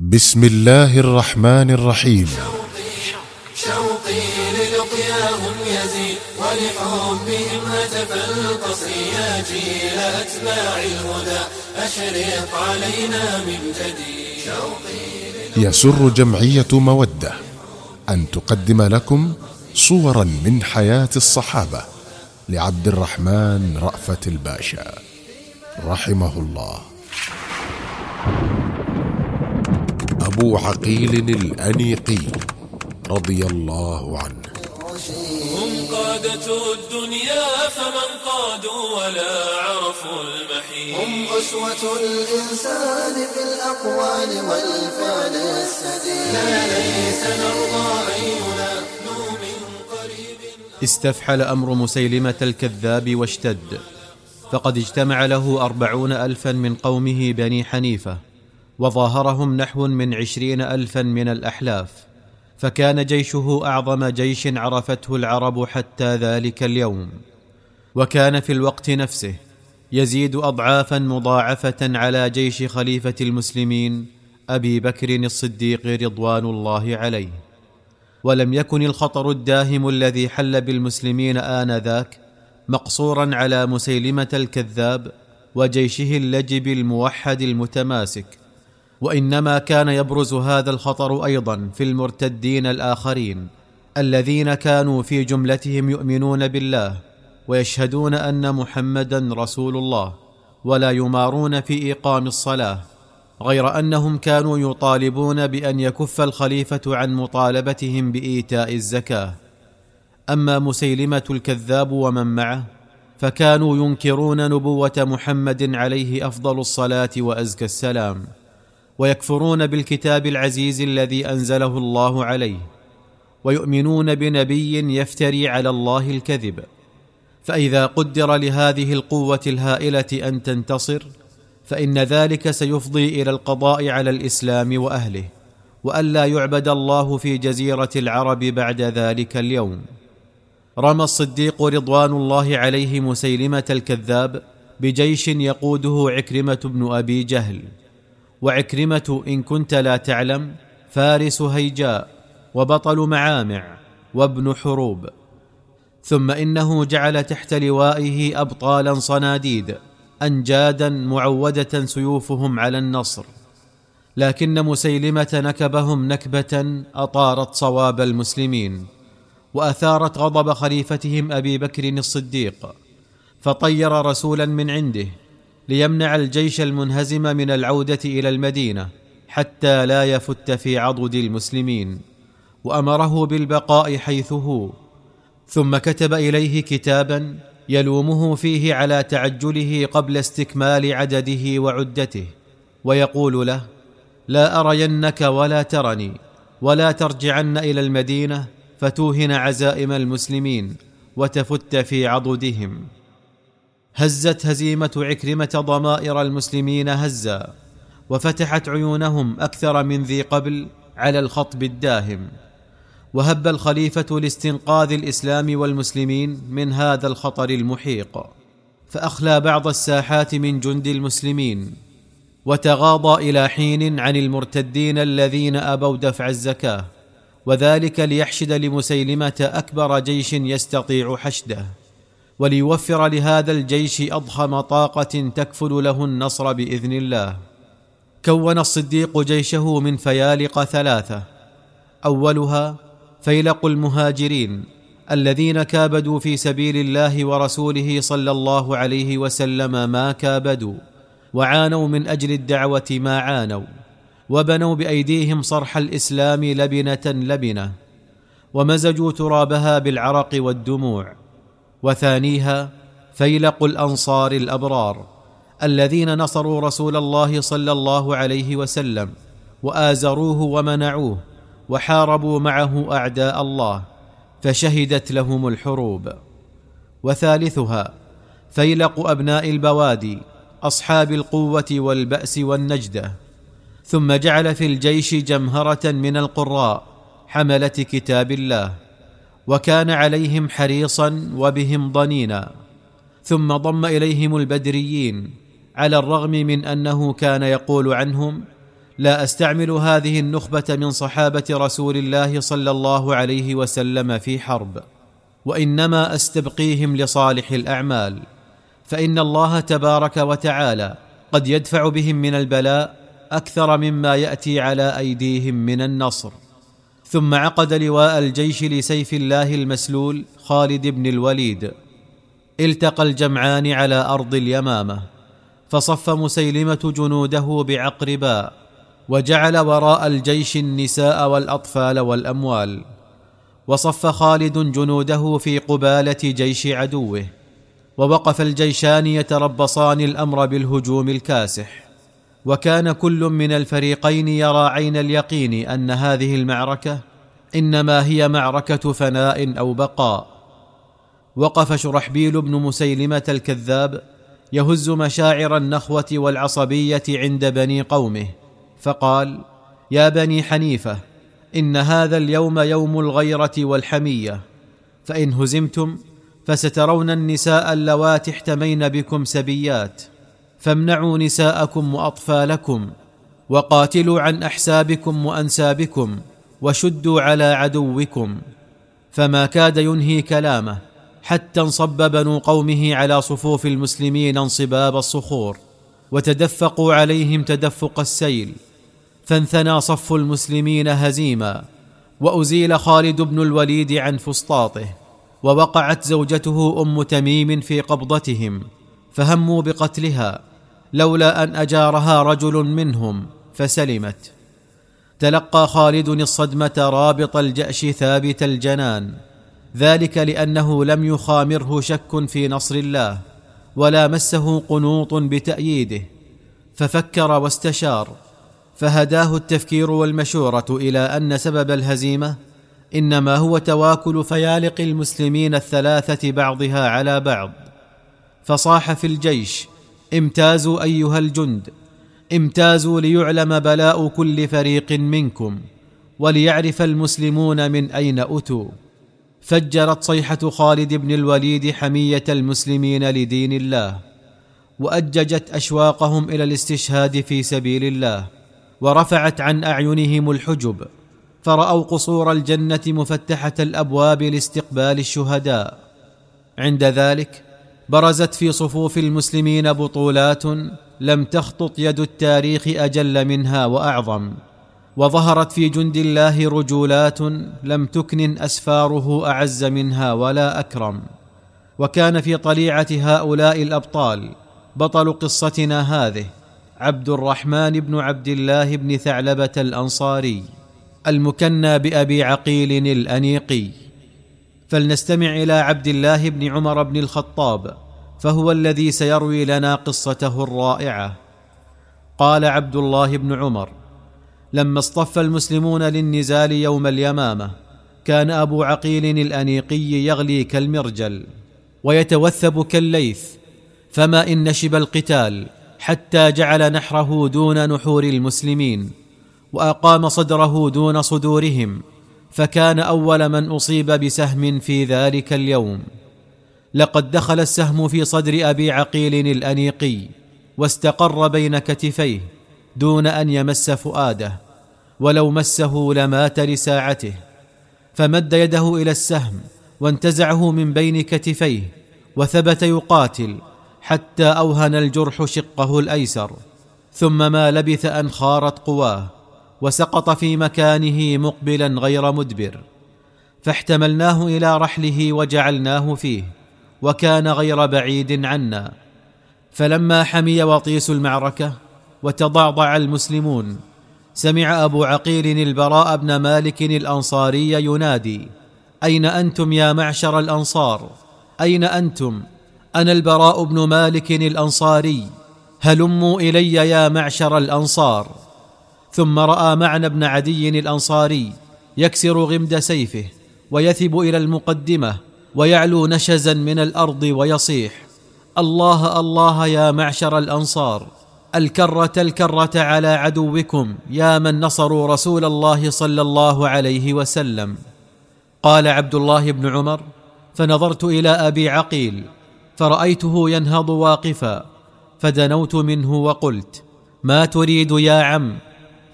بسم الله الرحمن الرحيم. شوقي للقياهم يزيد ولحبهم هتف القصر يا جيل أتباع الهدى أشرق علينا من جديد شوقي يسر جمعية مودة أن تقدم لكم صورا من حياة الصحابة لعبد الرحمن رأفت الباشا. رحمه الله. أبو عقيل الأنيقي رضي الله عنه. هم قادة الدنيا فمن قادوا ولا عرفوا المحيط. هم أسوة الإنسان في الأقوال والفعل السديد. لا ليس نرضى قريب. استفحل أمر مسيلمة الكذاب واشتد فقد اجتمع له أربعون الفا من قومه بني حنيفة. وظاهرهم نحو من عشرين الفا من الأحلاف فكان جيشه أعظم جيش عرفته العرب حتى ذلك اليوم. وكان في الوقت نفسه يزيد اضعافا مضاعفة على جيش خليفة المسلمين أبي بكر الصديق رضوان الله عليه. ولم يكن الخطر الداهم الذي حل بالمسلمين آنذاك مقصورا على مسيلمة الكذاب وجيشه اللجب الموحد المتماسك. وإنما كان يبرز هذا الخطر أيضا في المرتدين الآخرين الذين كانوا في جملتهم يؤمنون بالله ويشهدون أن محمدا رسول الله ولا يمارون في اقام الصلاة غير أنهم كانوا يطالبون بأن يكف الخليفة عن مطالبتهم بإيتاء الزكاة. أما مسيلمة الكذاب ومن معه فكانوا ينكرون نبوة محمد عليه أفضل الصلاة وأزكى السلام. ويكفرون بالكتاب العزيز الذي أنزله الله عليه ويؤمنون بنبي يفتري على الله الكذب. فإذا قدر لهذه القوة الهائلة أن تنتصر فإن ذلك سيفضي إلى القضاء على الإسلام وأهله وألا يعبد الله في جزيرة العرب بعد ذلك اليوم. رمى الصديق رضوان الله عليه مسيلمة الكذاب بجيش يقوده عكرمة بن أبي جهل. وعكرمة إن كنت لا تعلم فارس هيجاء وبطل معامع وابن حروب. ثم إنه جعل تحت لوائه ابطالا صناديد انجادا معودة سيوفهم على النصر. لكن مسيلمة نكبهم نكبة أطارت صواب المسلمين وأثارت غضب خليفتهم أبي بكر الصديق فطير رسولا من عنده. ليمنع الجيش المنهزم من العودة إلى المدينة حتى لا يفت في عضد المسلمين. وأمره بالبقاء حيث هو ثم كتب إليه كتابا يلومه فيه على تعجله قبل استكمال عدده وعدته ويقول له لا أرينك ولا ترني ولا ترجعن إلى المدينة فتوهن عزائم المسلمين وتفت في عضدهم. هزت هزيمة عكرمة ضمائر المسلمين هزا وفتحت عيونهم أكثر من ذي قبل على الخطب الداهم. وهب الخليفة لاستنقاذ الإسلام والمسلمين من هذا الخطر المحيق. فأخلى بعض الساحات من جند المسلمين وتغاضى إلى حين عن المرتدين الذين أبوا دفع الزكاة. وذلك ليحشد لمسيلمة أكبر جيش يستطيع حشده. وليوفر لهذا الجيش أضخم طاقة تكفل له النصر بإذن الله. كون الصديق جيشه من فيالق ثلاثة أولها فيلق المهاجرين الذين كابدوا في سبيل الله ورسوله صلى الله عليه وسلم ما كابدوا وعانوا من أجل الدعوة ما عانوا وبنوا بأيديهم صرح الإسلام لبنة لبنة ومزجوا ترابها بالعرق والدموع. وثانيها فيلق الأنصار الأبرار الذين نصروا رسول الله صلى الله عليه وسلم وآزروه ومنعوه وحاربوا معه أعداء الله فشهدت لهم الحروب. وثالثها فيلق أبناء البوادي أصحاب القوة والبأس والنجدة. ثم جعل في الجيش جمهرة من القراء حملة كتاب الله. وكان عليهم حريصا وبهم ضنينا. ثم ضم إليهم البدريين على الرغم من أنه كان يقول عنهم لا أستعمل هذه النخبة من صحابة رسول الله صلى الله عليه وسلم في حرب وإنما أستبقيهم لصالح الأعمال. فإن الله تبارك وتعالى قد يدفع بهم من البلاء أكثر مما يأتي على أيديهم من النصر. ثم عقد لواء الجيش لسيف الله المسلول خالد بن الوليد. التقى الجمعان على أرض اليمامة فصف مسيلمة جنوده بعقرباء وجعل وراء الجيش النساء والأطفال والأموال. وصف خالد جنوده في قبالة جيش عدوه ووقف الجيشان يتربصان الأمر بالهجوم الكاسح. وكان كل من الفريقين يرى عين اليقين أن هذه المعركة إنما هي معركة فناء أو بقاء. وقف شرحبيل بن مسيلمة الكذاب يهز مشاعر النخوة والعصبية عند بني قومه فقال يا بني حنيفة إن هذا اليوم يوم الغيرة والحمية فإن هزمتم فسترون النساء اللواتي احتمين بكم سبيات فامنعوا نساءكم وأطفالكم وقاتلوا عن أحسابكم وأنسابكم وشدوا على عدوكم. فما كاد ينهي كلامه حتى انصب بنو قومه على صفوف المسلمين انصباب الصخور وتدفقوا عليهم تدفق السيل. فانثنى صف المسلمين هزيما وأزيل خالد بن الوليد عن فسطاطه ووقعت زوجته أم تميم في قبضتهم فهموا بقتلها. لولا أن أجارها رجل منهم فسلمت. تلقى خالد الصدمة رابط الجأش ثابت الجنان. ذلك لأنه لم يخامره شك في نصر الله ولا مسه قنوط بتأييده. ففكر واستشار فهداه التفكير والمشورة إلى أن سبب الهزيمة إنما هو تواكل فيالق المسلمين الثلاثة بعضها على بعض. فصاح في الجيش امتازوا أيها الجند امتازوا ليعلم بلاء كل فريق منكم وليعرف المسلمون من أين اتوا فجرت صيحة خالد بن الوليد حمية المسلمين لدين الله وأججت أشواقهم إلى الاستشهاد في سبيل الله ورفعت عن أعينهم الحجب فرأوا قصور الجنة مفتحة الأبواب لاستقبال الشهداء. عند ذلك برزت في صفوف المسلمين بطولات لم تخطط يد التاريخ أجل منها وأعظم وظهرت في جند الله رجولات لم تكن أسفاره أعز منها ولا أكرم. وكان في طليعة هؤلاء الأبطال بطل قصتنا هذه عبد الرحمن بن عبد الله بن ثعلبة الأنصاري المكنى بأبي عقيل الأنيقي. فلنستمع إلى عبد الله بن عمر بن الخطاب فهو الذي سيروي لنا قصته الرائعة. قال عبد الله بن عمر لما اصطف المسلمون للنزال يوم اليمامة كان أبو عقيل الأنيقي يغلي كالمرجل ويتوثب كالليث فما إن نشب القتال حتى جعل نحره دون نحور المسلمين وأقام صدره دون صدورهم فكان أول من أصيب بسهم في ذلك اليوم. لقد دخل السهم في صدر أبي عقيل الأنيقي واستقر بين كتفيه دون أن يمس فؤاده ولو مسه لمات لساعته. فمد يده إلى السهم وانتزعه من بين كتفيه وثبت يقاتل حتى أوهن الجرح شقه الأيسر. ثم ما لبث أن خارت قواه. وسقط في مكانه مقبلا غير مدبر فاحتملناه إلى رحله وجعلناه فيه وكان غير بعيد عنا. فلما حمي وطيس المعركة وتضعضع المسلمون سمع أبو عقيل البراء بن مالك الأنصاري ينادي أين أنتم يا معشر الأنصار؟ أين أنتم؟ أنا البراء بن مالك الأنصاري هلموا إلي يا معشر الأنصار. ثم رأى معنى بن عدي الأنصاري يكسر غمد سيفه ويثب إلى المقدمة ويعلو نشزا من الأرض ويصيح الله الله يا معشر الأنصار الكرة الكرة على عدوكم يا من نصروا رسول الله صلى الله عليه وسلم. قال عبد الله بن عمر فنظرت إلى أبي عقيل فرأيته ينهض واقفا فدنوت منه وقلت ما تريد يا عم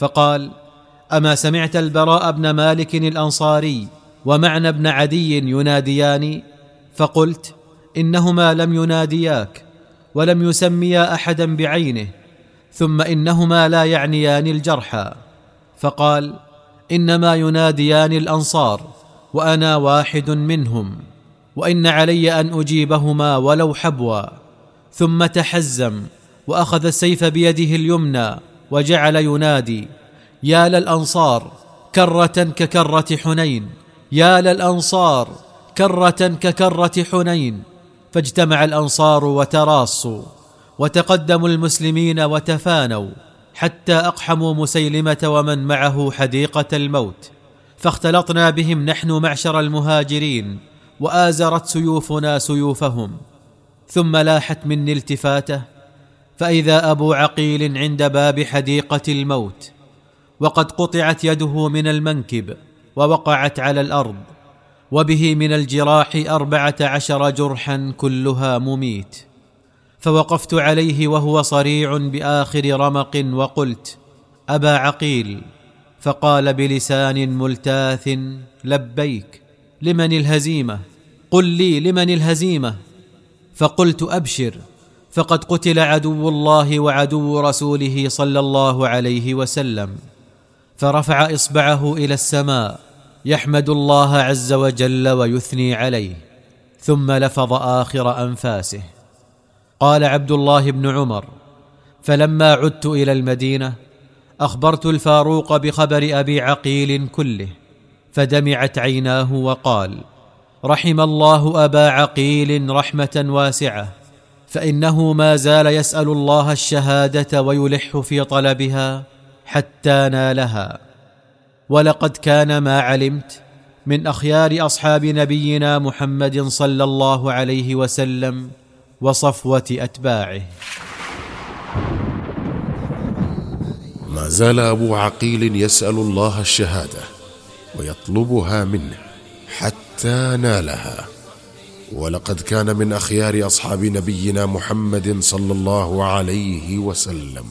فقال أما سمعت البراء بن مالك الأنصاري ومعنى بن عدي يناديان فقلت إنهما لم ينادياك ولم يسميا أحدا بعينه ثم إنهما لا يعنيان الجرحى. فقال إنما يناديان الأنصار وأنا واحد منهم وإن علي أن أجيبهما ولو حبوا ثم تحزم وأخذ السيف بيده اليمنى وجعل ينادي يا للأنصار كرة ككرة حنين يا للأنصار كرة ككرة حنين. فاجتمع الأنصار وتراصوا وتقدموا المسلمين وتفانوا حتى أقحموا مسيلمة ومن معه حديقة الموت. فاختلطنا بهم نحن معشر المهاجرين وآزرت سيوفنا سيوفهم. ثم لاحت مني التفاتة فإذا أبو عقيل عند باب حديقة الموت وقد قطعت يده من المنكب ووقعت على الأرض وبه من الجراح أربعة عشر جرحا كلها مميت. فوقفت عليه وهو صريع بآخر رمق وقلت أبا عقيل فقال بلسان ملتاث لبيك لمن الهزيمة؟ قل لي لمن الهزيمة؟ فقلت أبشر. فقد قتل عدو الله وعدو رسوله صلى الله عليه وسلم فرفع إصبعه إلى السماء يحمد الله عز وجل ويثني عليه ثم لفظ آخر أنفاسه. قال عبد الله بن عمر فلما عدت إلى المدينة أخبرت الفاروق بخبر أبي عقيل كله فدمعت عيناه وقال رحم الله أبا عقيل رحمة واسعة فإنه ما زال يسأل الله الشهادة ويلح في طلبها حتى نالها. ولقد كان ما علمت من أخيار أصحاب نبينا محمد صلى الله عليه وسلم وصفوة أتباعه. ما زال أبو عقيل يسأل الله الشهادة ويطلبها منه حتى نالها. ولقد كان من أخيار أصحاب نبينا محمد صلى الله عليه وسلم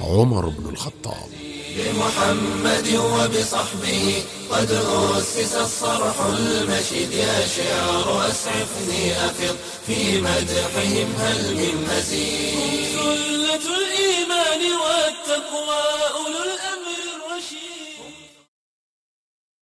عمر بن الخطاب. بمحمد وبصحبه قد أسس الصرح المشيد يا شعر أسعفني أفض في مدحهم هل من مزيد؟ سلة الإيمان والتقوى أولو الأمر